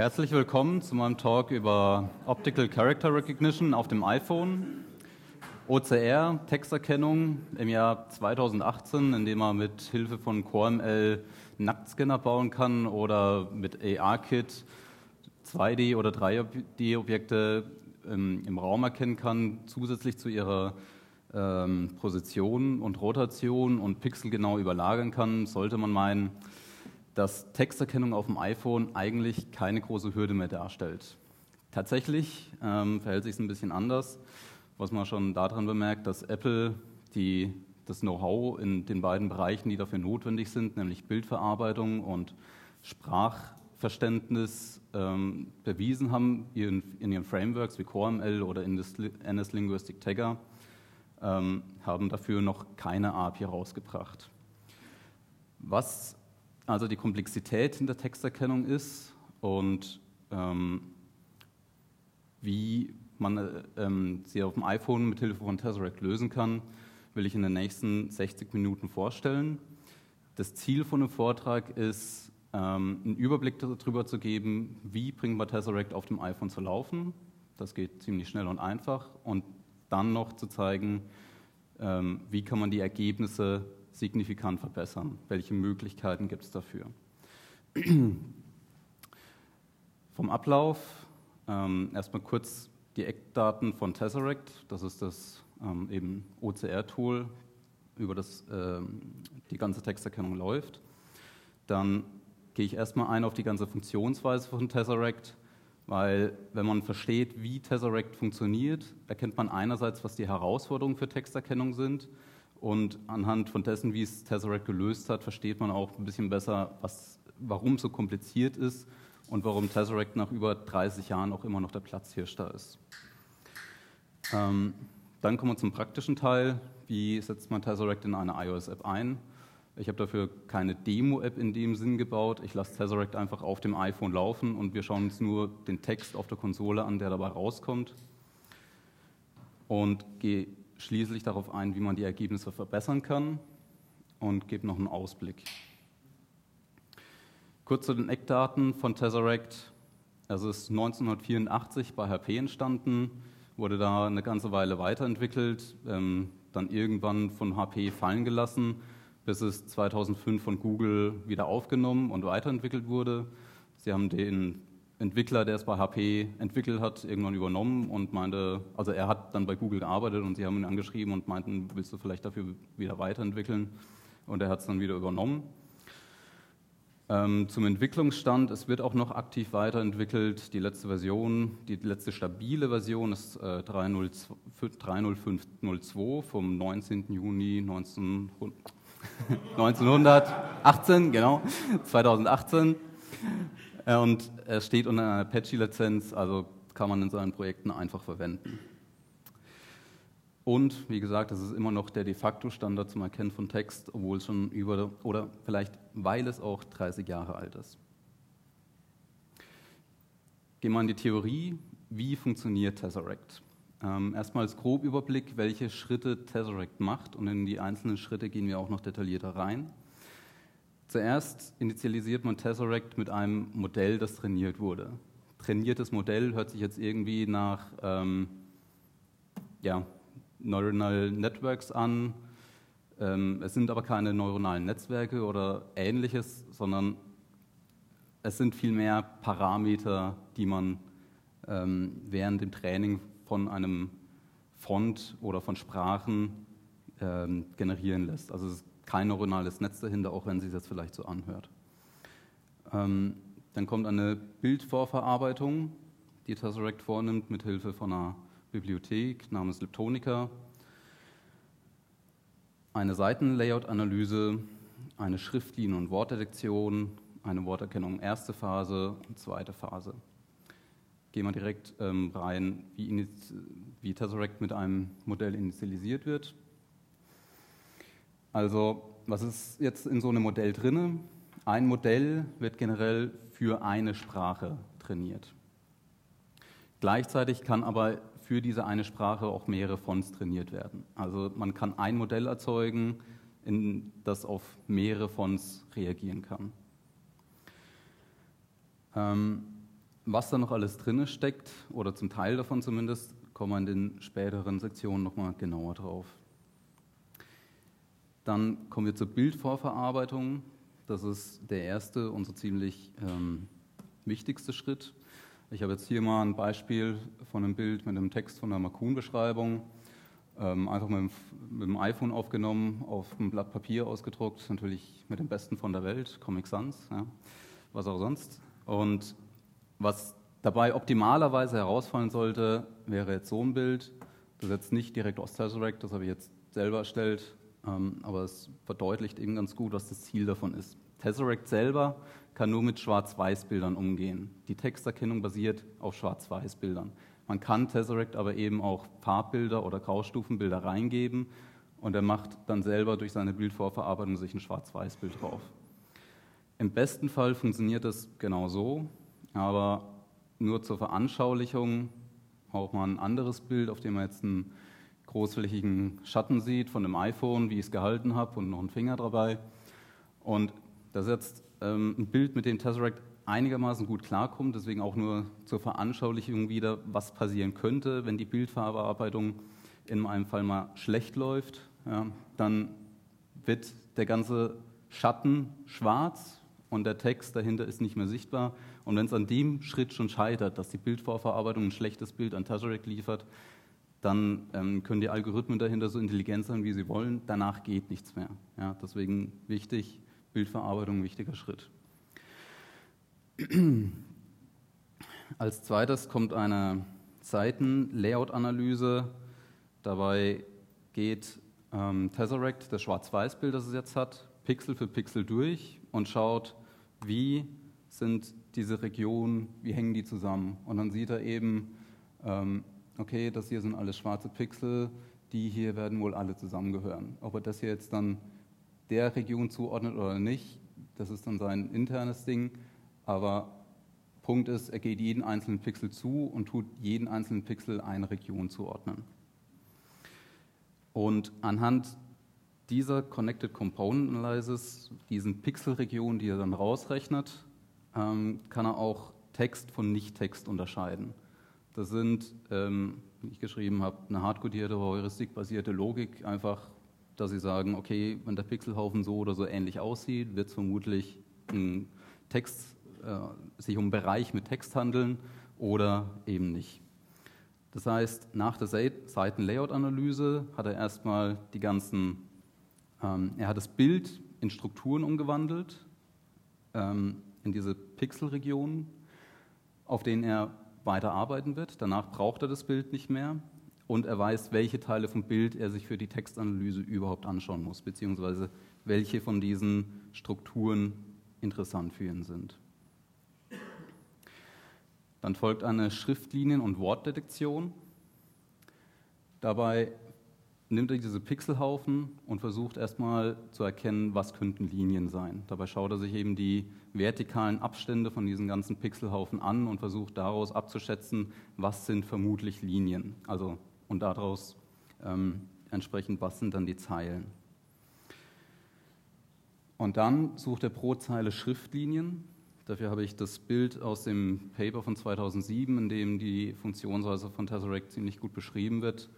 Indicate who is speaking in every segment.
Speaker 1: Herzlich willkommen zu meinem Talk über Optical Character Recognition auf dem iPhone. OCR, Texterkennung im Jahr 2018, indem man mit Hilfe von CoreML Nacktscanner bauen kann oder mit AR-Kit 2D- oder 3D-Objekte im, im, Raum erkennen kann, zusätzlich zu ihrer ähm, Position und Rotation und pixelgenau überlagern kann, sollte man meinen, dass Texterkennung auf dem iPhone eigentlich keine große Hürde mehr darstellt. Tatsächlich ähm, verhält sich es ein bisschen anders, was man schon daran bemerkt, dass Apple die, das Know-how in den beiden Bereichen, die dafür notwendig sind, nämlich Bildverarbeitung und Sprachverständnis, ähm, bewiesen haben in, in, ihren Frameworks wie CoreML oder NS Linguistic Tagger, ähm, haben dafür noch keine API rausgebracht. Was also die Komplexität hinter Texterkennung ist und ähm, wie man äh, ähm, sie auf dem iPhone mit Hilfe von Tesseract lösen kann, will ich in den nächsten 60 Minuten vorstellen. Das Ziel von dem Vortrag ist, ähm, einen Überblick darüber zu geben, wie bringt man Tesseract auf dem iPhone zu laufen. Das geht ziemlich schnell und einfach. Und dann noch zu zeigen, ähm, wie kann man die Ergebnisse signifikant verbessern? Welche Möglichkeiten gibt es dafür? Vom Ablauf ähm, erstmal kurz die Eckdaten von Tesseract. Das ist das ähm, eben OCR-Tool, über das ähm, die ganze Texterkennung läuft. Dann gehe ich erstmal ein auf die ganze Funktionsweise von Tesseract, weil wenn man versteht, wie Tesseract funktioniert, erkennt man einerseits, was die Herausforderungen für Texterkennung sind und anhand von dessen, wie es Tesseract gelöst hat, versteht man auch ein bisschen besser, was, warum es so kompliziert ist und warum Tesseract nach über 30 Jahren auch immer noch der Platzhirsch da ist. Ähm, dann kommen wir zum praktischen Teil. Wie setzt man Tesseract in eine iOS-App ein? Ich habe dafür keine Demo-App in dem Sinn gebaut. Ich lasse Tesseract einfach auf dem iPhone laufen und wir schauen uns nur den Text auf der Konsole an, der dabei rauskommt. Und gehe schließlich darauf ein, wie man die Ergebnisse verbessern kann und gebe noch einen Ausblick. Kurz zu den Eckdaten von Tesseract. Es ist 1984 bei HP entstanden, wurde da eine ganze Weile weiterentwickelt, ähm, dann irgendwann von HP fallen gelassen, bis es 2005 von Google wieder aufgenommen und weiterentwickelt wurde. Sie haben den Entwickler, der es bei HP entwickelt hat, irgendwann übernommen und meinte, also er hat dann bei Google gearbeitet und sie haben ihn angeschrieben und meinten, willst du vielleicht dafür wieder weiterentwickeln? Und er hat es dann wieder übernommen. Ähm, zum Entwicklungsstand, es wird auch noch aktiv weiterentwickelt. Die letzte Version, die letzte stabile Version ist äh, 30502 vom 19. Juni 19, 1918, genau, 2018. Äh, und es steht unter einer Apache-Lizenz, also kann man in seinen Projekten einfach verwenden. Und wie gesagt, das ist immer noch der de facto Standard zum Erkennen von Text, obwohl es schon über oder vielleicht weil es auch 30 Jahre alt ist. Gehen wir in die Theorie, wie funktioniert Tesseract? Ähm, erstmal als Grobüberblick, welche Schritte Tesseract macht und in die einzelnen Schritte gehen wir auch noch detaillierter rein. Zuerst initialisiert man Tesseract mit einem Modell, das trainiert wurde. Trainiertes Modell hört sich jetzt irgendwie nach ähm, ja, Neuronal Networks an. Ähm, es sind aber keine neuronalen Netzwerke oder ähnliches, sondern es sind vielmehr Parameter, die man ähm, während dem Training von einem Font oder von Sprachen ähm, generieren lässt. Also es kein neuronales Netz dahinter, auch wenn es sich jetzt vielleicht so anhört. Ähm, dann kommt eine Bildvorverarbeitung, die Tesseract vornimmt mit Hilfe von einer Bibliothek namens Leptonica. Eine Seitenlayout-Analyse, eine Schriftlinen- und Wortdetektion, eine Worterkennung erste Phase und zweite Phase. Gehen wir direkt ähm, rein, wie, wie Tesseract mit einem Modell initialisiert wird. Also, was ist jetzt in so einem Modell drin? Ein Modell wird generell für eine Sprache trainiert. Gleichzeitig kann aber für diese eine Sprache auch mehrere Fonts trainiert werden. Also man kann ein Modell erzeugen, in das auf mehrere Fonts reagieren kann. Ähm, was da noch alles drin steckt, oder zum Teil davon zumindest, kommen wir in den späteren Sektionen nochmal genauer drauf. Dann kommen wir zur Bildvorverarbeitung. Das ist der erste und so ziemlich ähm, wichtigste Schritt. Ich habe jetzt hier mal ein Beispiel von einem Bild mit einem Text von einer Makun-Beschreibung. Ähm, einfach mit dem, mit dem, iPhone aufgenommen, auf einem Blatt Papier ausgedruckt, natürlich mit dem Besten von der Welt, Comic Sans, ja, was auch sonst. Und was dabei optimalerweise herausfallen sollte, wäre jetzt so ein Bild. Das ist jetzt nicht direkt aus Tesseract, das habe ich jetzt selber erstellt, aber es verdeutlicht eben ganz gut, was das Ziel davon ist. Tesseract selber kann nur mit Schwarz-Weiß-Bildern umgehen. Die Texterkennung basiert auf Schwarz-Weiß-Bildern. Man kann Tesseract aber eben auch Farbbilder oder Graustufenbilder reingeben und er macht dann selber durch seine Bildvorverarbeitung sich ein Schwarz-Weiß-Bild drauf. Im besten Fall funktioniert das genau so, aber nur zur Veranschaulichung auch mal ein anderes Bild, auf dem man jetzt einen großflächigen Schatten sieht von dem iPhone, wie ich es gehalten habe und noch einen Finger dabei. Und das ist jetzt ähm, ein Bild, mit dem Tesseract einigermaßen gut klarkommt, deswegen auch nur zur Veranschaulichung wieder, was passieren könnte, wenn die Bildverarbeitung in meinem Fall mal schlecht läuft. Ja, dann wird der ganze Schatten schwarz und der Text dahinter ist nicht mehr sichtbar. Und wenn es an dem Schritt schon scheitert, dass die Bildvorverarbeitung ein schlechtes Bild an Tesseract liefert, dann ähm, können die Algorithmen dahinter so intelligent sein, wie sie wollen. Danach geht nichts mehr. Ja, deswegen wichtig, Bildverarbeitung wichtiger Schritt. Als zweites kommt eine Seiten-Layout-Analyse. Dabei geht ähm, Tesseract, das Schwarz-Weiß-Bild, das es jetzt hat, Pixel für Pixel durch und schaut, wie sind diese Regionen, wie hängen die zusammen. Und dann sieht er eben, ähm, okay, das hier sind alles schwarze Pixel, die hier werden wohl alle zusammengehören. Ob er das hier jetzt dann der Region zuordnet oder nicht, das ist dann sein internes Ding. Aber Punkt ist, er geht jeden einzelnen Pixel zu und tut jeden einzelnen Pixel eine Region zuordnen. Und anhand dieser Connected Component Analysis, diesen Pixelregionen, die er dann rausrechnet, ähm, kann er auch Text von Nicht-Text unterscheiden. Das sind, ähm, wie ich geschrieben habe, eine hardcodierte, heuristikbasierte Logik, einfach dass sie sagen, okay, wenn der Pixelhaufen so oder so ähnlich aussieht, wird es vermutlich ein Text, äh, sich um einen Bereich mit Text handeln oder eben nicht. Das heißt, nach der Seiten-Layout-Analyse hat er erstmal die ganzen, ähm, er hat das Bild in Strukturen umgewandelt, ähm, in diese Pixelregionen, auf denen er weiter arbeiten wird. Danach braucht er das Bild nicht mehr und er weiß, welche Teile vom Bild er sich für die Textanalyse überhaupt anschauen muss, beziehungsweise welche von diesen Strukturen interessant für ihn sind. Dann folgt eine Schriftlinien- und Wortdetektion. Dabei nimmt er diese Pixelhaufen und versucht erstmal zu erkennen, was könnten Linien sein. Dabei schaut er sich eben die vertikalen Abstände von diesen ganzen Pixelhaufen an und versucht daraus abzuschätzen, was sind vermutlich Linien. Also und daraus ähm, entsprechend, was sind dann die Zeilen. Und dann sucht er pro Zeile Schriftlinien. Dafür habe ich das Bild aus dem Paper von 2007, in dem die Funktionsweise von Tesseract ziemlich gut beschrieben wird,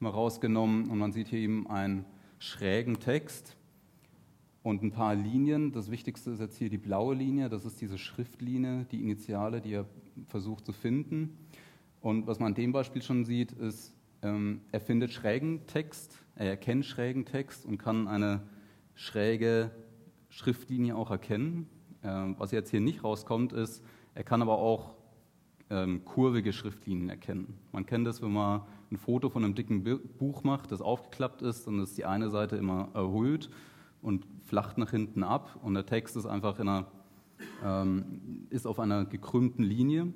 Speaker 1: mal rausgenommen. Und man sieht hier eben einen schrägen Text und ein paar Linien. Das Wichtigste ist jetzt hier die blaue Linie, das ist diese Schriftlinie, die Initiale, die er versucht zu finden. Und was man an dem Beispiel schon sieht, ist, ähm, er findet schrägen Text, er erkennt schrägen Text und kann eine schräge Schriftlinie auch erkennen. Ähm, was jetzt hier nicht rauskommt, ist, er kann aber auch ähm, kurvige Schriftlinien erkennen. Man kennt das, wenn man ein Foto von einem dicken Buch macht, das aufgeklappt ist, dann ist die eine Seite immer erhöht und flacht nach hinten ab und der Text ist einfach einer, ähm, ist auf einer gekrümmten Linie.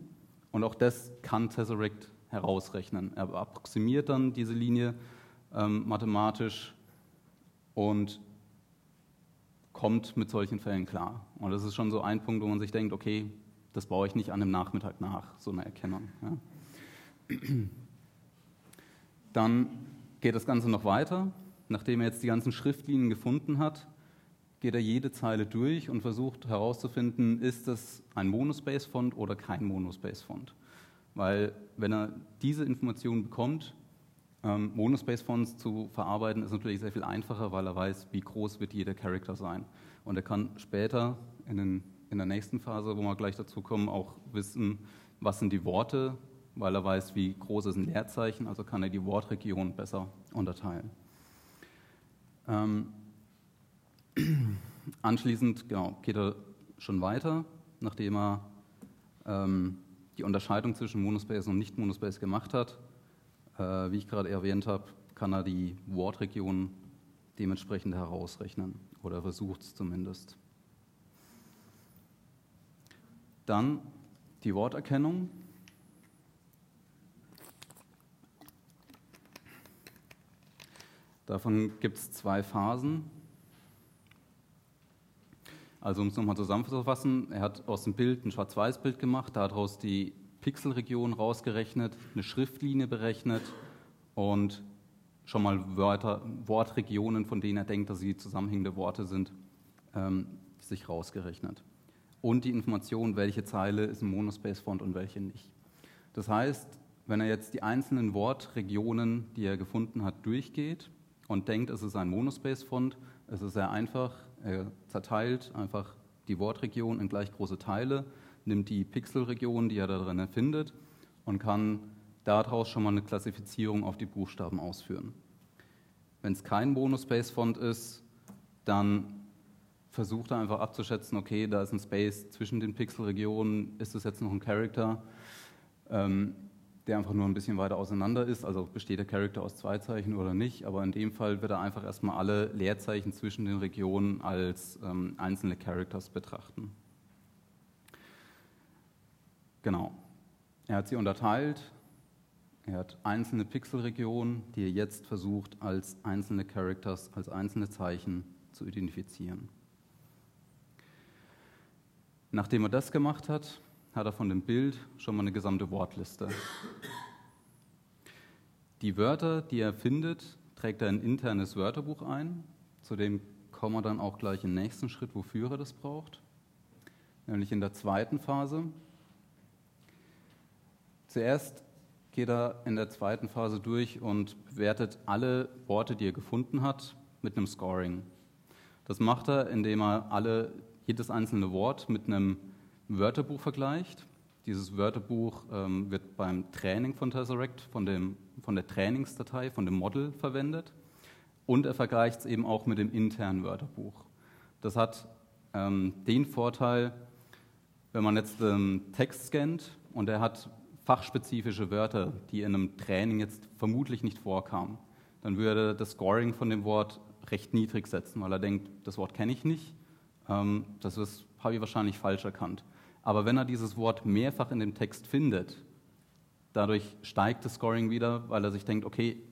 Speaker 1: Und auch das kann Tesseract herausrechnen. Er approximiert dann diese Linie ähm, mathematisch und kommt mit solchen Fällen klar. Und das ist schon so ein Punkt, wo man sich denkt, okay, das baue ich nicht an einem Nachmittag nach, so eine Erkennung. Ja. Dann geht das Ganze noch weiter. Nachdem er jetzt die ganzen Schriftlinien gefunden hat, geht er jede Zeile durch und versucht herauszufinden, ist das ein Monospace-Font oder kein Monospace-Font. Weil wenn er diese Information bekommt, ähm, Monospace-Fonts zu verarbeiten, ist natürlich sehr viel einfacher, weil er weiß, wie groß wird jeder Charakter sein. Und er kann später in, den, in der nächsten Phase, wo wir gleich dazu kommen, auch wissen, was sind die Worte, weil er weiß, wie groß ist ein Leerzeichen, also kann er die Wortregion besser unterteilen. Ähm, anschließend genau, geht er schon weiter, nachdem er ähm, die Unterscheidung zwischen Monospace und Nicht-Monospace gemacht hat. Äh, wie ich gerade erwähnt habe, kann er die Wortregion dementsprechend herausrechnen oder versucht es zumindest. Dann die Worterkennung. Davon gibt es zwei Phasen. Also um es nochmal zusammenzufassen, er hat aus dem Bild ein Schwarz-Weiß-Bild gemacht, daraus die Pixelregion rausgerechnet, eine Schriftlinie berechnet und schon mal Wörter, Wortregionen, von denen er denkt, dass sie zusammenhängende Worte sind, ähm, sich rausgerechnet. Und die Information, welche Zeile ist ein Monospace-Font und welche nicht. Das heißt, wenn er jetzt die einzelnen Wortregionen, die er gefunden hat, durchgeht und denkt, es ist ein Monospace-Font, es ist sehr einfach. Er zerteilt einfach die Wortregion in gleich große Teile, nimmt die Pixelregion, die er da drin findet, und kann daraus schon mal eine Klassifizierung auf die Buchstaben ausführen. Wenn es kein Monospace-Font ist, dann versucht er einfach abzuschätzen, okay, da ist ein Space zwischen den Pixelregionen, ist das jetzt noch ein Character? Ähm, der einfach nur ein bisschen weiter auseinander ist. Also besteht der Charakter aus zwei Zeichen oder nicht. Aber in dem Fall wird er einfach erstmal alle Leerzeichen zwischen den Regionen als ähm, einzelne Characters betrachten. Genau. Er hat sie unterteilt. Er hat einzelne Pixelregionen, die er jetzt versucht, als einzelne Characters, als einzelne Zeichen zu identifizieren. Nachdem er das gemacht hat, hat er von dem Bild schon mal eine gesamte Wortliste. Die Wörter, die er findet, trägt er in ein internes Wörterbuch ein. Zu dem kommen wir dann auch gleich im nächsten Schritt, wofür er das braucht. Nämlich in der zweiten Phase. Zuerst geht er in der zweiten Phase durch und bewertet alle Worte, die er gefunden hat, mit einem Scoring. Das macht er, indem er alle, jedes einzelne Wort mit einem Wörterbuch vergleicht. Dieses Wörterbuch ähm, wird beim Training von Tesseract von, dem, von der Trainingsdatei, von dem Model verwendet. Und er vergleicht es eben auch mit dem internen Wörterbuch. Das hat ähm, den Vorteil, wenn man jetzt ähm, Text scannt und er hat fachspezifische Wörter, die in einem Training jetzt vermutlich nicht vorkamen, dann würde das Scoring von dem Wort recht niedrig setzen, weil er denkt, das Wort kenne ich nicht, ähm, das habe ich wahrscheinlich falsch erkannt. Aber wenn er dieses Wort mehrfach in dem Text findet, dadurch steigt das Scoring wieder, weil er sich denkt, okay,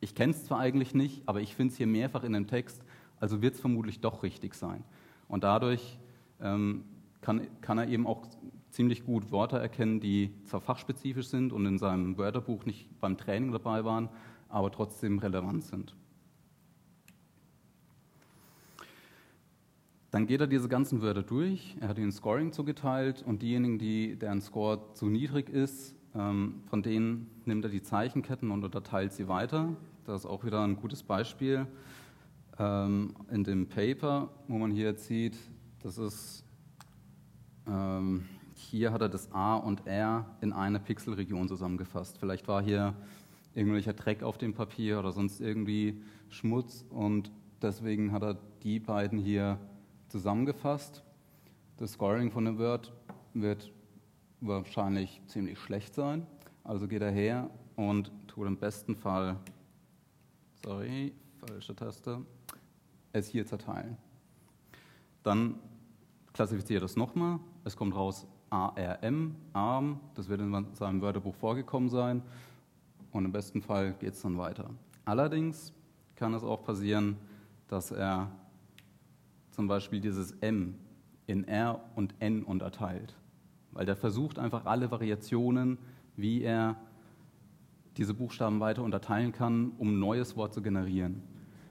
Speaker 1: ich kenne es zwar eigentlich nicht, aber ich finde es hier mehrfach in dem Text, also wird es vermutlich doch richtig sein. Und dadurch ähm, kann, kann er eben auch ziemlich gut Wörter erkennen, die zwar fachspezifisch sind und in seinem Wörterbuch nicht beim Training dabei waren, aber trotzdem relevant sind. Dann geht er diese ganzen Wörter durch. Er hat ihnen Scoring zugeteilt und diejenigen, die, deren Score zu niedrig ist, ähm, von denen nimmt er die Zeichenketten und unterteilt sie weiter. Das ist auch wieder ein gutes Beispiel ähm, in dem Paper, wo man hier jetzt sieht, das ist, ähm, hier hat er das A und R in eine Pixelregion zusammengefasst. Vielleicht war hier irgendwelcher Dreck auf dem Papier oder sonst irgendwie Schmutz und deswegen hat er die beiden hier Zusammengefasst, das Scoring von dem Word wird wahrscheinlich ziemlich schlecht sein. Also geht er her und tut im besten Fall, sorry, falsche Taste, es hier zerteilen. Dann klassifiziert es nochmal. Es kommt raus ARM, ARM, das wird in seinem Wörterbuch vorgekommen sein. Und im besten Fall geht es dann weiter. Allerdings kann es auch passieren, dass er zum Beispiel dieses M in R und N unterteilt, weil der versucht einfach alle Variationen, wie er diese Buchstaben weiter unterteilen kann, um ein neues Wort zu generieren.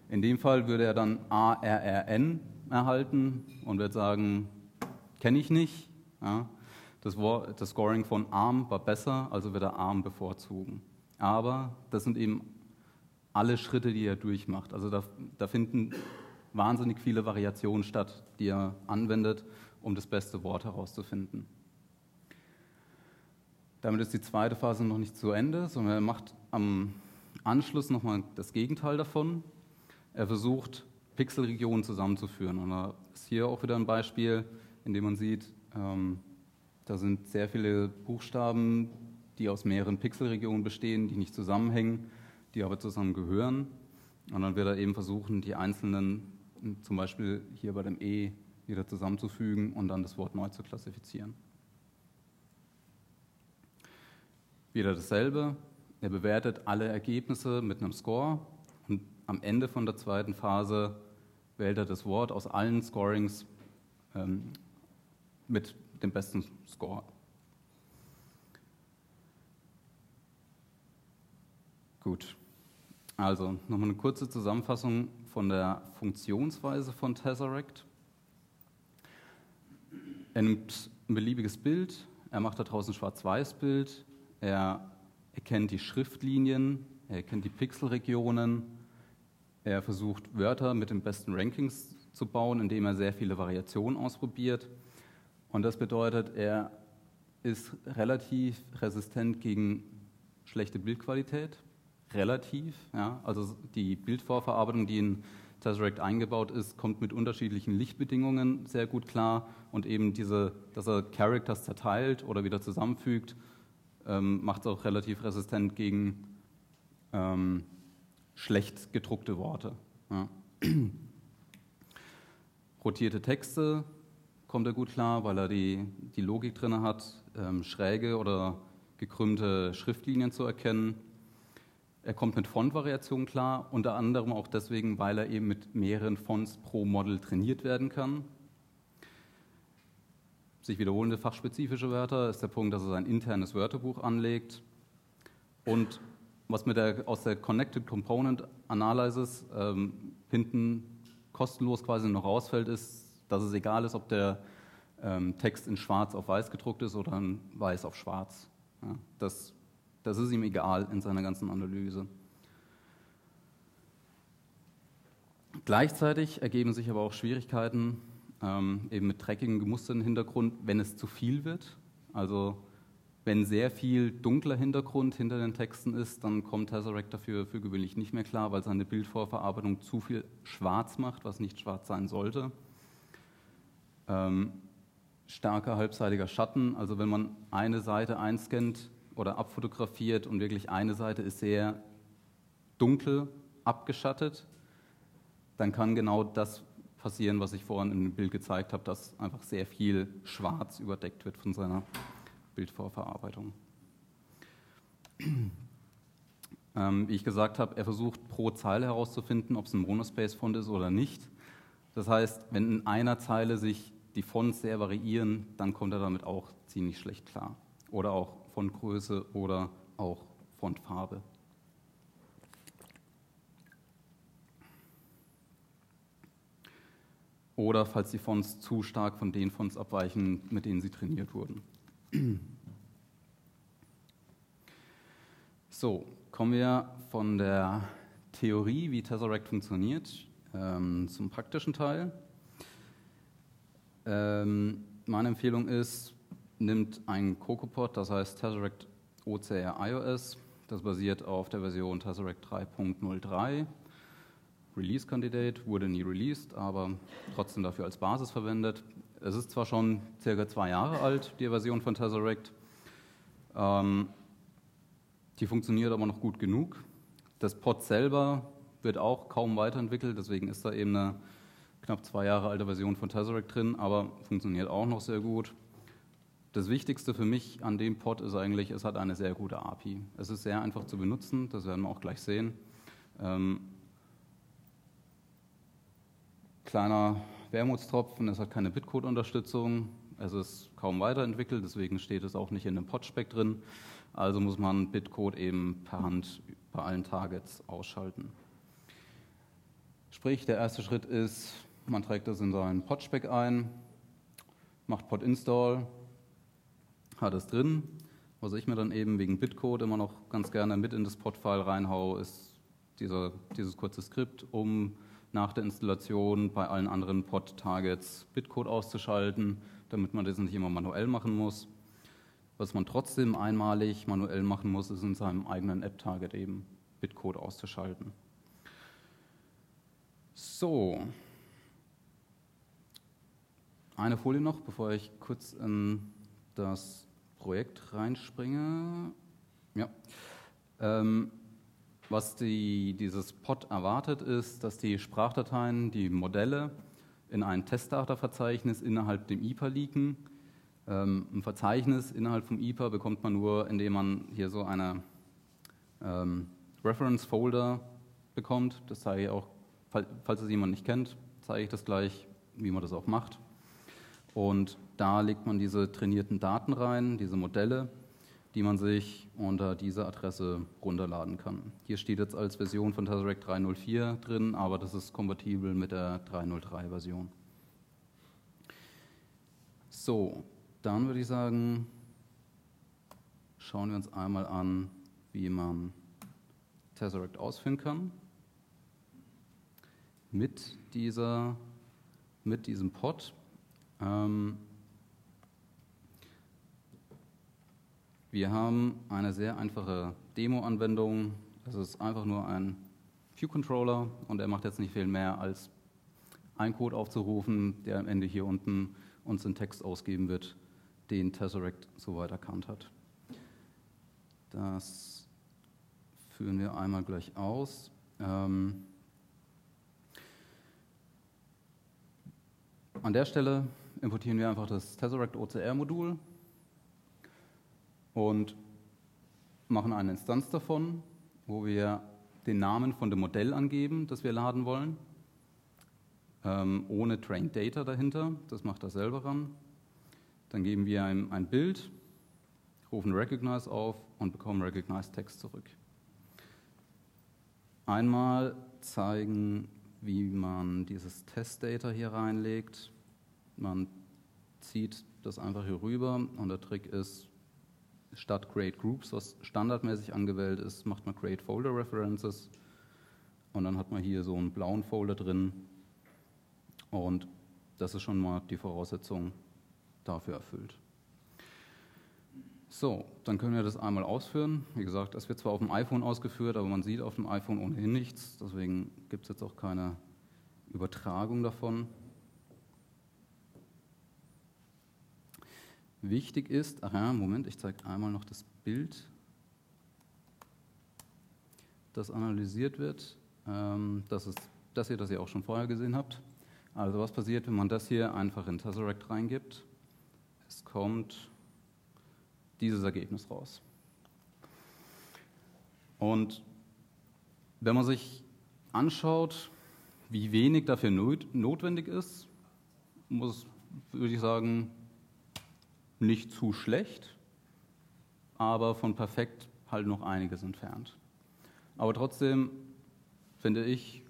Speaker 1: In dem Fall würde er dann ARRN erhalten und wird sagen, kenne ich nicht. Ja. Das, das, Scoring von ARM war besser, also wird er ARM bevorzugen. Aber das sind eben alle Schritte, die er durchmacht. Also da, da finden wahnsinnig viele Variationen statt, die er anwendet, um das beste Wort herauszufinden. Damit ist die zweite Phase noch nicht zu Ende, sondern er macht am Anschluss nochmal das Gegenteil davon. Er versucht, Pixelregionen zusammenzuführen. Und da ist hier auch wieder ein Beispiel, in dem man sieht, ähm, da sind sehr viele Buchstaben, die aus mehreren Pixelregionen bestehen, die nicht zusammenhängen, die aber zusammengehören. Und dann wird er eben versuchen, die einzelnen, zum Beispiel hier bei dem E, wieder zusammenzufügen und dann das Wort neu zu klassifizieren. Wieder dasselbe. Er bewertet alle Ergebnisse mit einem Score und am Ende von der zweiten Phase wählt er das Wort aus allen Scorings ähm, mit dem besten Score. Gut, also nochmal eine kurze Zusammenfassung von der Funktionsweise von Tesseract. Er nimmt ein beliebiges Bild, er macht daraus ein Schwarz-Weiß-Bild, er erkennt die Schriftlinien, er erkennt die Pixelregionen, er versucht Wörter mit den besten Rankings zu bauen, indem er sehr viele Variationen ausprobiert. Und das bedeutet, er ist relativ resistent gegen schlechte Bildqualität. Relativ, ja. Also die Bildvorverarbeitung, die in Tesseract eingebaut ist, kommt mit unterschiedlichen Lichtbedingungen sehr gut klar und eben diese, dass er Characters zerteilt oder wieder zusammenfügt, ähm, macht es auch relativ resistent gegen ähm, schlecht gedruckte Worte. Ja. Rotierte Texte kommt er gut klar, weil er die, die Logik drin hat, ähm, schräge oder gekrümmte Schriftlinien zu erkennen. Er kommt mit Fontvariationen klar, unter anderem auch deswegen, weil er eben mit mehreren Fonts pro Model trainiert werden kann sich wiederholende fachspezifische Wörter ist der Punkt, dass es ein internes Wörterbuch anlegt. Und was mit der, aus der Connected Component Analysis ähm, hinten kostenlos quasi noch rausfällt, ist, dass es egal ist, ob der ähm, Text in schwarz auf weiß gedruckt ist oder in weiß auf schwarz. Ja, das, das ist ihm egal in seiner ganzen Analyse. Gleichzeitig ergeben sich aber auch Schwierigkeiten ähm, eben mit dreckigen, gemusterten Hintergrund, wenn es zu viel wird. Also wenn sehr viel dunkler Hintergrund hinter den Texten ist, dann kommt Tesseract dafür für gewöhnlich nicht mehr klar, weil seine Bildvorverarbeitung zu viel schwarz macht, was nicht schwarz sein sollte. Ähm, starker halbseitiger Schatten, also wenn man eine Seite einscannt oder abfotografiert und wirklich eine Seite ist sehr dunkel abgeschattet, dann kann genau das passieren, was ich vorhin im Bild gezeigt habe, dass einfach sehr viel Schwarz überdeckt wird von seiner Bildvorverarbeitung. Ähm, wie ich gesagt habe, er versucht pro Zeile herauszufinden, ob es ein Monospace-Font ist oder nicht. Das heißt, wenn in einer Zeile sich die Fonts sehr variieren, dann kommt er damit auch ziemlich schlecht klar. Oder auch Fontgröße oder auch Fontfarbe. oder falls die Fonts zu stark von den Fonts abweichen, mit denen sie trainiert wurden. So, kommen wir von der Theorie, wie Tesseract funktioniert, ähm, zum praktischen Teil. Ähm, meine Empfehlung ist, nimmt ein CocoaPod, das heißt Tesseract OCR iOS. Das basiert auf der Version Tesseract 3.03 Release-Kandidat, wurde nie released, aber trotzdem dafür als Basis verwendet. Es ist zwar schon circa zwei Jahre alt, die Version von Tesseract. Ähm, die funktioniert aber noch gut genug. Das Pod selber wird auch kaum weiterentwickelt, deswegen ist da eben eine knapp zwei Jahre alte Version von Tesseract drin, aber funktioniert auch noch sehr gut. Das Wichtigste für mich an dem Pod ist eigentlich, es hat eine sehr gute API. Es ist sehr einfach zu benutzen, das werden wir auch gleich sehen. Ähm, Kleiner Wermutstropfen, es hat keine Bitcode-Unterstützung, es ist kaum weiterentwickelt, deswegen steht es auch nicht in dem Podspec drin. Also muss man Bitcode eben per Hand bei allen Targets ausschalten. Sprich, der erste Schritt ist, man trägt das in seinen Podspec ein, macht Pod install, hat es drin. Was ich mir dann eben wegen Bitcode immer noch ganz gerne mit in das Pod-File reinhaue, ist dieser, dieses kurze Skript, um nach der Installation bei allen anderen Pod-Targets Bitcode auszuschalten, damit man das nicht immer manuell machen muss. Was man trotzdem einmalig manuell machen muss, ist in seinem eigenen App-Target eben Bitcode auszuschalten. So, eine Folie noch, bevor ich kurz in das Projekt reinspringe. Ja. Ähm, was die, dieses Pod erwartet, ist, dass die Sprachdateien, die Modelle in ein Testdata-Verzeichnis innerhalb dem IPA liegen. Ähm, ein Verzeichnis innerhalb vom IPA bekommt man nur, indem man hier so eine ähm, Reference-Folder bekommt. Das zeige ich auch, falls es jemand nicht kennt, zeige ich das gleich, wie man das auch macht. Und da legt man diese trainierten Daten rein, diese Modelle die man sich unter dieser Adresse runterladen kann. Hier steht jetzt als Version von Tesseract 3.04 drin, aber das ist kompatibel mit der 3.03-Version. So, dann würde ich sagen, schauen wir uns einmal an, wie man Tesseract ausführen kann. Mit, dieser, mit diesem Pod. Ähm, Wir haben eine sehr einfache Demo-Anwendung. Das ist einfach nur ein View-Controller und er macht jetzt nicht viel mehr, als einen Code aufzurufen, der am Ende hier unten uns den Text ausgeben wird, den Tesseract soweit erkannt hat. Das führen wir einmal gleich aus. Ähm an der Stelle importieren wir einfach das Tesseract OCR-Modul und machen eine Instanz davon, wo wir den Namen von dem Modell angeben, das wir laden wollen, ähm, ohne Trained Data dahinter. Das macht er selber ran. Dann geben wir ihm ein Bild, rufen Recognize auf und bekommen Recognize Text zurück. Einmal zeigen, wie man dieses Test-Data hier reinlegt. Man zieht das einfach hier rüber und der Trick ist, statt Create Groups, was standardmäßig angewählt ist, macht man Create Folder References und dann hat man hier so einen blauen Folder drin und das ist schon mal die Voraussetzung dafür erfüllt. So, dann können wir das einmal ausführen. Wie gesagt, es wird zwar auf dem iPhone ausgeführt, aber man sieht auf dem iPhone ohnehin nichts, deswegen gibt es jetzt auch keine Übertragung davon. Wichtig ist, aha, Moment, ich zeige einmal noch das Bild, das analysiert wird. Ähm, das ist das hier, das ihr auch schon vorher gesehen habt. Also was passiert, wenn man das hier einfach in Tesseract reingibt? Es kommt dieses Ergebnis raus. Und wenn man sich anschaut, wie wenig dafür notwendig ist, muss, würde ich sagen, nicht zu schlecht, aber von perfekt halt noch einiges entfernt. Aber trotzdem finde ich,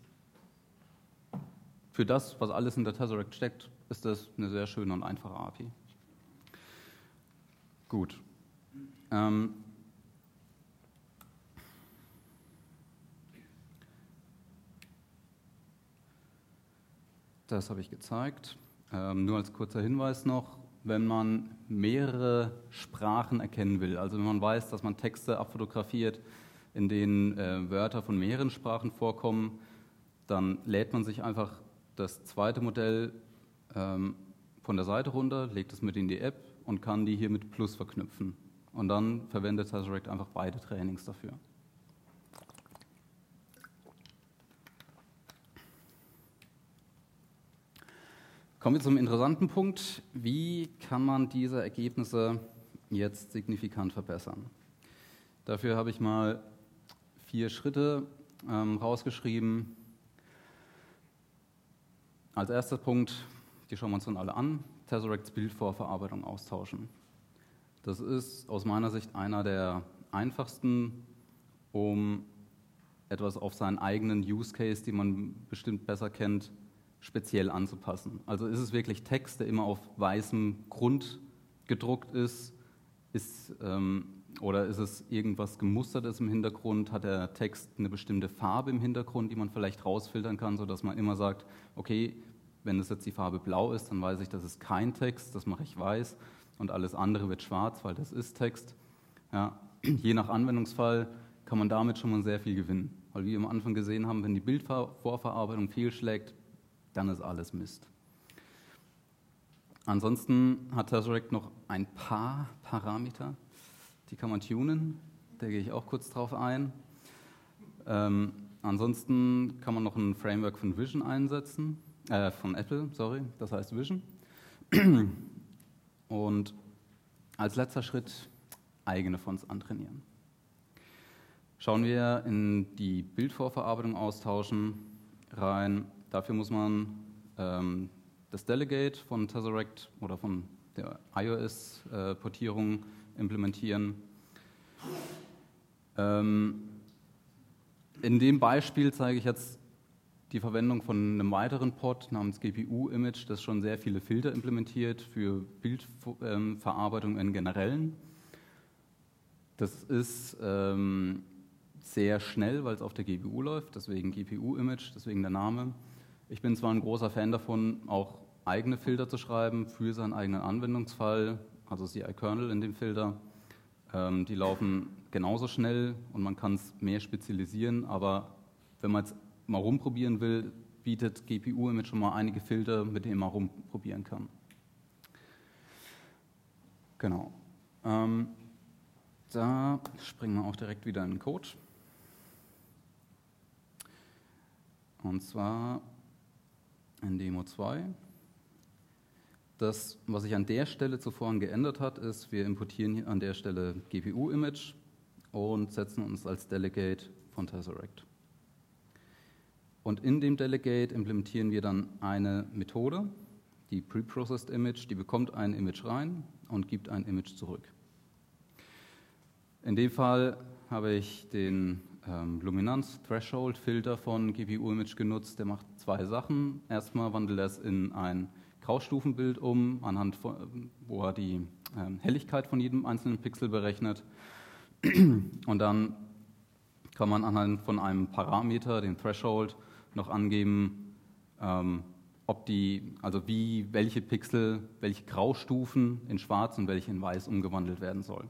Speaker 1: für das, was alles in der Tesseract steckt, ist das eine sehr schöne und einfache API. Gut. Ähm das habe ich gezeigt. Ähm, nur als kurzer Hinweis noch, wenn man mehrere Sprachen erkennen will. Also wenn man weiß, dass man Texte abfotografiert, in denen äh, Wörter von mehreren Sprachen vorkommen, dann lädt man sich einfach das zweite Modell ähm, von der Seite runter, legt es mit in die App und kann die hier mit Plus verknüpfen. Und dann verwendet Tesseract einfach beide Trainings dafür. Kommen wir zum interessanten Punkt. Wie kann man diese Ergebnisse jetzt signifikant verbessern? Dafür habe ich mal vier Schritte ähm, rausgeschrieben. Als erster Punkt, die schauen wir uns dann alle an, Tesseracts Bildvorverarbeitung austauschen. Das ist aus meiner Sicht einer der einfachsten, um etwas auf seinen eigenen Use Case, den man bestimmt besser kennt, speziell anzupassen. Also ist es wirklich Text, der immer auf weißem Grund gedruckt ist, ist ähm, oder ist es irgendwas Gemustertes im Hintergrund? Hat der Text eine bestimmte Farbe im Hintergrund, die man vielleicht rausfiltern kann, sodass man immer sagt, okay, wenn es jetzt die Farbe blau ist, dann weiß ich, das ist kein Text, das mache ich weiß und alles andere wird schwarz, weil das ist Text. Ja, je nach Anwendungsfall kann man damit schon mal sehr viel gewinnen. Weil wie wir am Anfang gesehen haben, wenn die Bildvorverarbeitung fehlschlägt, dann ist alles Mist. Ansonsten hat Tesseract noch ein paar Parameter, die kann man tunen. Da gehe ich auch kurz drauf ein. Ähm, ansonsten kann man noch ein Framework von Vision einsetzen, äh, von Apple, sorry, das heißt Vision. Und als letzter Schritt eigene Fonts antrainieren. Schauen wir in die Bildvorverarbeitung austauschen rein. Dafür muss man ähm, das Delegate von Tesseract oder von der iOS-Portierung implementieren. Ähm, in dem Beispiel zeige ich jetzt die Verwendung von einem weiteren Pod namens GPU-Image, das schon sehr viele Filter implementiert für Bildverarbeitung im Generellen. Das ist ähm, sehr schnell, weil es auf der GPU läuft, deswegen GPU-Image, deswegen der Name. Ich bin zwar ein großer Fan davon, auch eigene Filter zu schreiben für seinen eigenen Anwendungsfall, also CI-Kernel in dem Filter. Ähm, die laufen genauso schnell und man kann es mehr spezialisieren, aber wenn man es mal rumprobieren will, bietet GPU-Image schon mal einige Filter, mit denen man rumprobieren kann. Genau. Ähm, da springen wir auch direkt wieder in den Code. Und zwar in Demo 2. Das, was sich an der Stelle zuvor geändert hat, ist, wir importieren an der Stelle GPU-Image und setzen uns als Delegate von Tesseract. Und in dem Delegate implementieren wir dann eine Methode, die Preprocessed Image, die bekommt ein Image rein und gibt ein Image zurück. In dem Fall habe ich den ähm, Luminanz-Threshold-Filter von GPU-Image genutzt. Der macht zwei Sachen. Erstmal wandelt er es in ein Graustufenbild um, anhand von, wo er die ähm, Helligkeit von jedem einzelnen Pixel berechnet. Und dann kann man anhand von einem Parameter, den Threshold, noch angeben, ähm, ob die, also wie, welche Pixel, welche Graustufen in Schwarz und welche in Weiß umgewandelt werden soll.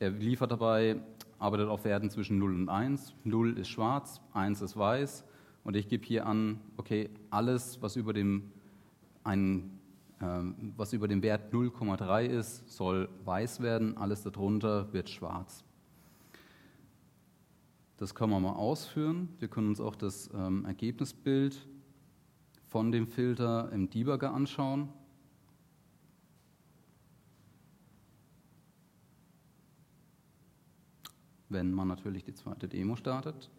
Speaker 1: Er liefert dabei, arbeitet auf Werten zwischen 0 und 1. 0 ist schwarz, 1 ist weiß. Und ich gebe hier an, okay, alles, was über dem ein, ähm, was über dem Wert 0,3 ist, soll weiß werden, alles darunter wird schwarz. Das können wir mal ausführen. Wir können uns auch das ähm, Ergebnisbild von dem Filter im Debugger anschauen. Wenn man natürlich die zweite Demo startet.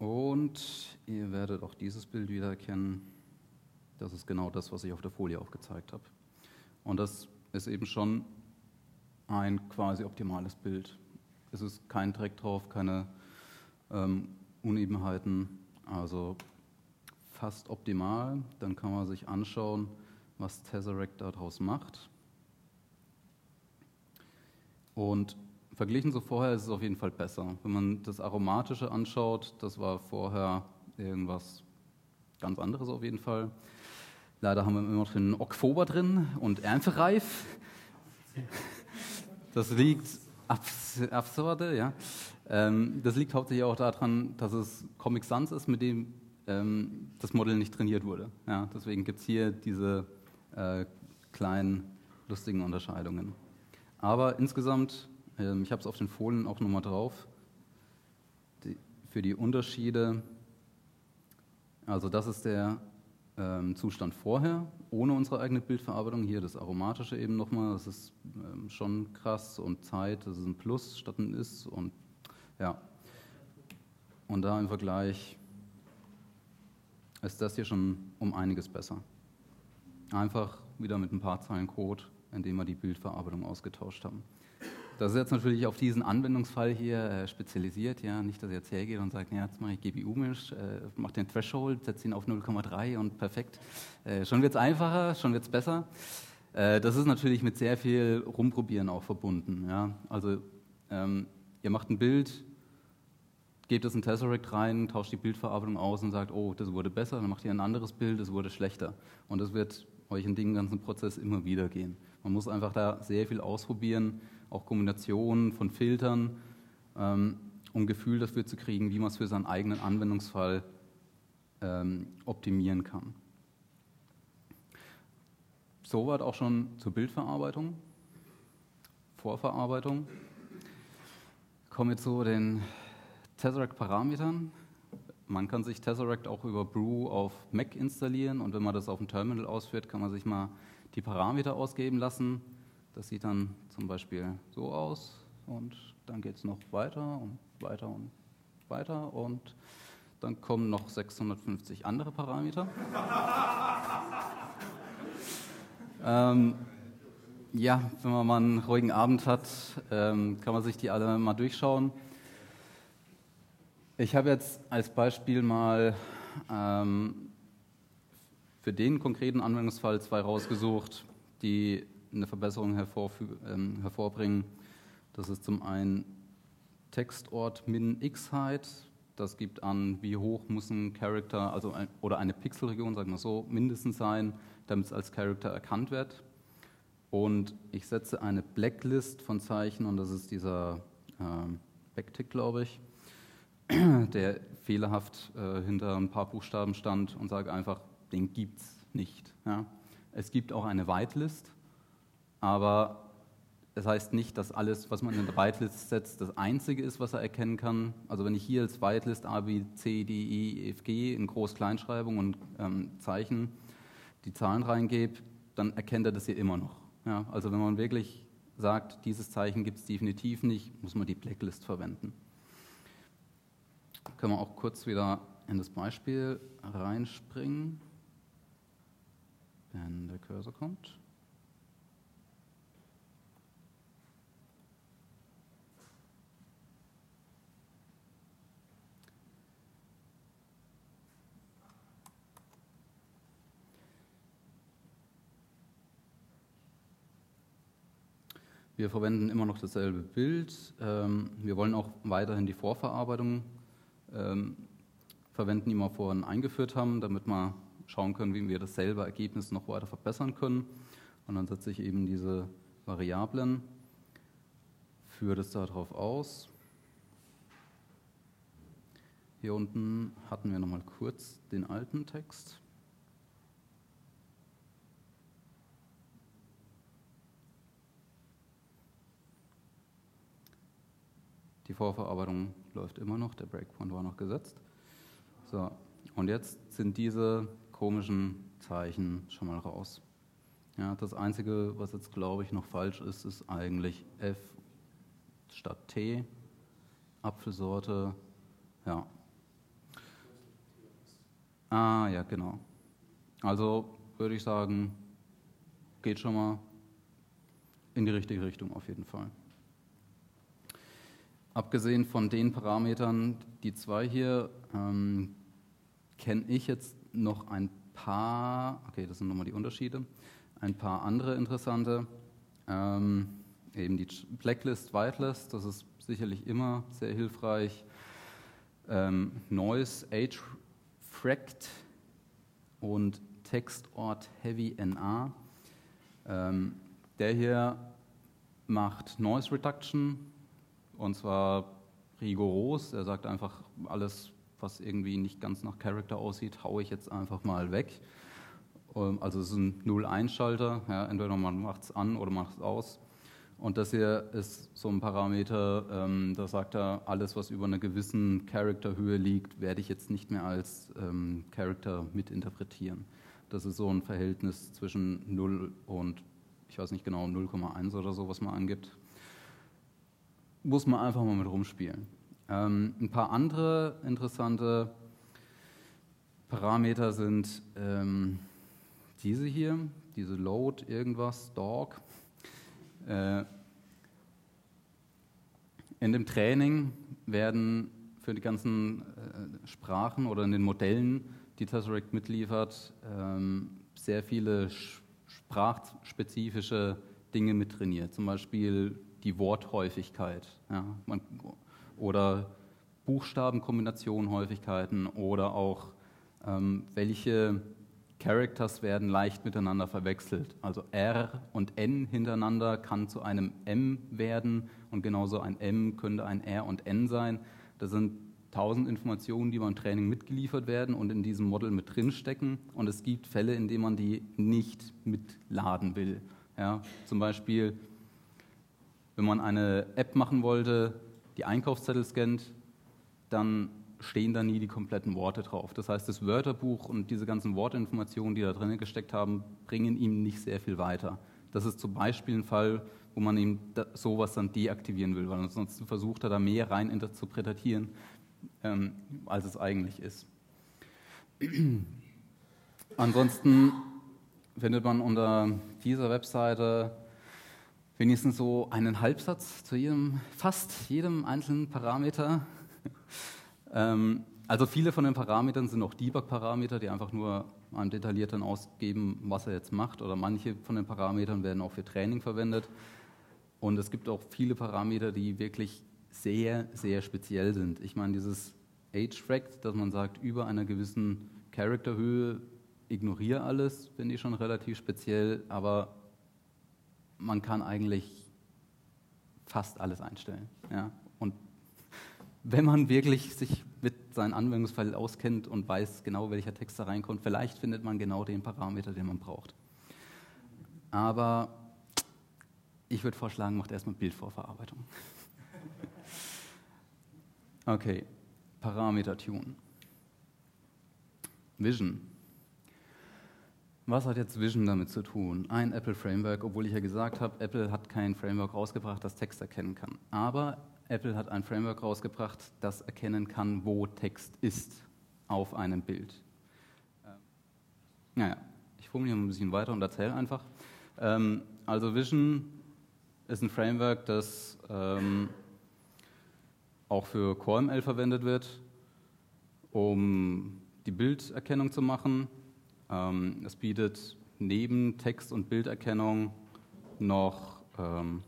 Speaker 1: Und ihr werdet auch dieses Bild wieder erkennen. Das ist genau das, was ich auf der Folie auch gezeigt habe. Und das ist eben schon ein quasi optimales Bild. Es ist kein Dreck drauf, keine ähm, Unebenheiten, also fast optimal. Dann kann man sich anschauen, was Tesseract daraus macht. Und Verglichen zu vorher ist es auf jeden Fall besser. Wenn man das Aromatische anschaut, das war vorher irgendwas ganz anderes auf jeden Fall. Leider haben wir immer noch den Oktober drin und erntereif. Das liegt abs absurde, ja. Ähm, das liegt hauptsächlich auch daran, dass es Comic Sans ist, mit dem ähm, das Model nicht trainiert wurde. Ja, deswegen gibt es hier diese äh, kleinen lustigen Unterscheidungen. Aber insgesamt ähm, ich habe es auf den Folien auch nochmal drauf. Die, für die Unterschiede, also das ist der ähm, Zustand vorher, ohne unsere eigene Bildverarbeitung. Hier das Aromatische eben nochmal, das ist ähm, schon krass und Zeit, das ist ein Plus statt ein Ist und ja. Und da im Vergleich ist das hier schon um einiges besser. Einfach wieder mit ein paar Zeilen Code, indem wir die Bildverarbeitung ausgetauscht haben. Das ist jetzt natürlich auf diesen Anwendungsfall hier äh, spezialisiert. Ja, nicht, dass ihr jetzt hergeht und sagt, ja, jetzt mache ich GPU-Misch, äh, mache den Threshold, setze ihn auf 0,3 und perfekt. Äh, schon wird es einfacher, schon wird es besser. Das ist natürlich mit sehr viel Rumprobieren auch verbunden. Ja? Also ähm, ihr macht ein Bild, gebt es in Tesseract rein, tauscht die Bildverarbeitung aus und sagt, oh, das wurde besser, dann macht ihr ein anderes Bild, das wurde schlechter. Und das wird euch in dem ganzen Prozess immer wieder gehen. Man muss einfach da sehr viel ausprobieren auch Kombinationen von Filtern, ähm, um ein Gefühl dafür zu kriegen, wie man es für seinen eigenen Anwendungsfall ähm, optimieren kann. Soweit auch schon zur Bildverarbeitung, Vorverarbeitung. Kommen wir zu den Tesseract-Parametern. Man kann sich Tesseract auch über Brew auf Mac installieren und wenn man das auf dem Terminal ausführt, kann man sich mal die Parameter ausgeben lassen. Das sieht dann zum Beispiel so aus und dann geht es noch weiter und weiter und weiter und dann kommen noch 650 andere Parameter. ähm, ja, wenn man mal einen ruhigen Abend hat, ähm, kann man sich die alle mal durchschauen. Ich habe jetzt als Beispiel mal ähm, für den konkreten Anwendungsfall zwei rausgesucht, die eine Verbesserung ähm, hervorbringen. Das ist zum einen Textort min x-Height. Das gibt an, wie hoch muss ein Character, also ein, oder eine Pixelregion, sagen wir so, mindestens sein, damit es als Character erkannt wird. Und ich setze eine Blacklist von Zeichen, und das ist dieser äh, Backtick, glaube ich, der fehlerhaft äh, hinter ein paar Buchstaben stand und sage einfach, den gibt es nicht. Ja. Es gibt auch eine Whitelist, aber das heißt nicht, dass alles, was man in der Whitelist setzt, das Einzige ist, was er erkennen kann. Also wenn ich hier als Whitelist A, B, C, D, E, F, G in Groß-Kleinschreibung und ähm, Zeichen die Zahlen reingebe, dann erkennt er das hier immer noch. Ja, also wenn man wirklich sagt, dieses Zeichen gibt es definitiv nicht, muss man die Blacklist verwenden. Können wir auch kurz wieder in das Beispiel reinspringen, wenn der Cursor kommt. Wir verwenden immer noch dasselbe Bild. Ähm, wir wollen auch weiterhin die Vorverarbeitung ähm, verwenden, die wir vorhin eingeführt haben, damit wir schauen können, wie wir dasselbe Ergebnis noch weiter verbessern können. Und dann setze ich eben diese Variablen, führe das darauf aus. Hier unten hatten wir nochmal kurz den alten Text. Die Vorverarbeitung läuft immer noch, der Breakpoint war noch gesetzt. So, und jetzt sind diese komischen Zeichen schon mal raus. Ja, das Einzige, was jetzt glaube ich noch falsch ist, ist eigentlich F statt T, Apfelsorte, ja. Ah, ja, genau. Also würde ich sagen, geht schon mal in die richtige Richtung auf jeden Fall. Abgesehen von den Parametern, die zwei hier, ähm, kenne ich jetzt noch ein paar, okay, das sind nochmal die Unterschiede, ein paar andere interessante. Ähm, eben die Blacklist, Whitelist, das ist sicherlich immer sehr hilfreich. Ähm, Noise, Age Fract und Textort Heavy NA. Ähm, der hier macht Noise Reduction, und zwar rigoros. Er sagt einfach, alles, was irgendwie nicht ganz nach Character aussieht, haue ich jetzt einfach mal weg. Ähm, also es ist ein Null-1-Schalter. Ja, entweder man macht es an oder macht es aus. Und das hier ist so ein Parameter, ähm, da sagt er, alles, was über einer gewissen Character-Höhe liegt, werde ich jetzt nicht mehr als ähm, Character mitinterpretieren. Das ist so ein Verhältnis zwischen 0 und, ich weiß nicht genau, 0,1 oder so, was man angibt muss man einfach mal mit rumspielen. Ähm, ein paar andere interessante Parameter sind ähm, diese hier, diese Load irgendwas, Dog. Äh, in dem Training werden für die ganzen äh, Sprachen oder in den Modellen, die Tesseract mitliefert, ähm, sehr viele sprachspezifische Dinge mittrainiert. Zum Beispiel die Worthäufigkeit ja, man, oder Buchstabenkombinationenhäufigkeiten oder auch ähm, welche Characters werden leicht miteinander verwechselt. Also R und N hintereinander kann zu einem M werden und genauso ein M könnte ein R und N sein. Das sind tausend Informationen, die beim Training mitgeliefert werden und in diesem Model mit drinstecken. Und es gibt Fälle, in denen man die nicht mitladen will. Ja, zum Beispiel, wenn man eine App machen wollte, die Einkaufszettel scannt, dann stehen da nie die kompletten Worte drauf. Das heißt, das Wörterbuch und diese ganzen Wortinformationen, die da drin gesteckt haben, bringen ihm nicht sehr viel weiter. Das ist zum Beispiel ein Fall, wo man ihm sowas dann deaktivieren will, weil ansonsten versucht er da mehr rein interpretieren, ähm, als es eigentlich ist. ansonsten findet man unter dieser Webseite wenigstens so einen Halbsatz zu jedem, fast jedem einzelnen Parameter. ähm, also viele von den Parametern sind auch Debug-Parameter, die einfach nur einem detailliert dann ausgeben, was er jetzt macht. Oder manche von den Parametern werden auch für Training verwendet. Und es gibt auch viele Parameter, die wirklich sehr, sehr speziell sind. Ich meine, dieses Age-Fract, dass man sagt, über einer gewissen Charakterhöhe ignoriere alles, finde ich schon relativ speziell, aber man kann eigentlich fast alles einstellen. Ja? Und wenn man wirklich sich mit seinem Anwendungsfall auskennt und weiß genau, welcher Text da reinkommt, vielleicht findet man genau den Parameter, den man braucht. Aber ich würde vorschlagen, macht erstmal Bildvorverarbeitung. Okay, Parameter tun. Vision. Was hat jetzt Vision damit zu tun? Ein Apple Framework, obwohl ich ja gesagt habe, Apple hat kein Framework rausgebracht, das Text erkennen kann. Aber Apple hat ein Framework rausgebracht, das erkennen kann, wo Text ist auf einem Bild. Naja, ich formuliere ein bisschen weiter und erzähle einfach. Ähm, also Vision ist ein Framework, das ähm, auch für CoreML verwendet wird, um die Bilderkennung zu machen ähm, es bietet neben Text- und Bilderkennung noch ähm,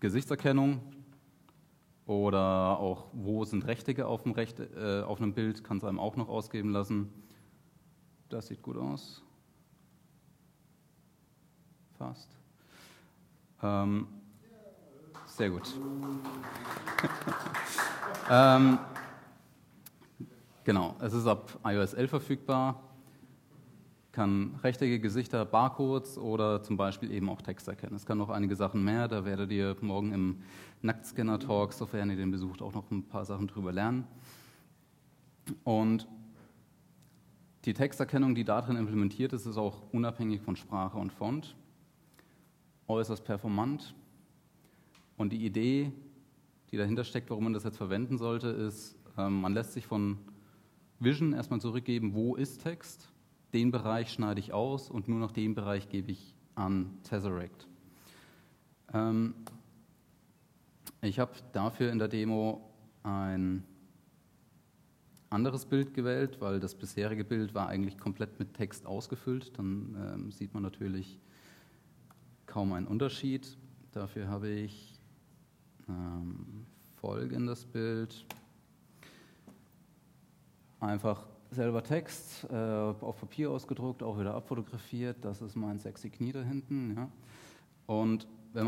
Speaker 1: Gesichtserkennung oder auch, wo sind Rechtecke auf, äh, auf einem Bild, kann es einem auch noch ausgeben lassen. Das sieht gut aus. Fast. Ähm, sehr gut. ähm, genau, es ist ab iOS 11 verfügbar kann rechtecke Gesichter, Barcodes oder zum Beispiel eben auch Text erkennen. Es kann noch einige Sachen mehr, da werdet ihr morgen im Nacktscanner-Talk, sofern ihr den besucht, auch noch ein paar Sachen drüber lernen. Und die Texterkennung, die darin implementiert ist, ist auch unabhängig von Sprache und Font, äußerst performant. Und die Idee, die dahinter steckt, warum man das jetzt verwenden sollte, ist, ähm, man lässt sich von Vision erstmal zurückgeben, wo ist Text den Bereich schneide ich aus und nur noch den Bereich gebe ich an Tesseract. Ähm, ich habe dafür in der Demo ein anderes Bild gewählt, weil das bisherige Bild war eigentlich komplett mit Text ausgefüllt. Dann ähm, sieht man natürlich kaum einen Unterschied. Dafür habe ich ähm, folgendes Bild. Einfach selber Text, äh, auf Papier ausgedruckt, auch wieder abfotografiert. Das ist mein sexy Knie da hinten. Ja. Und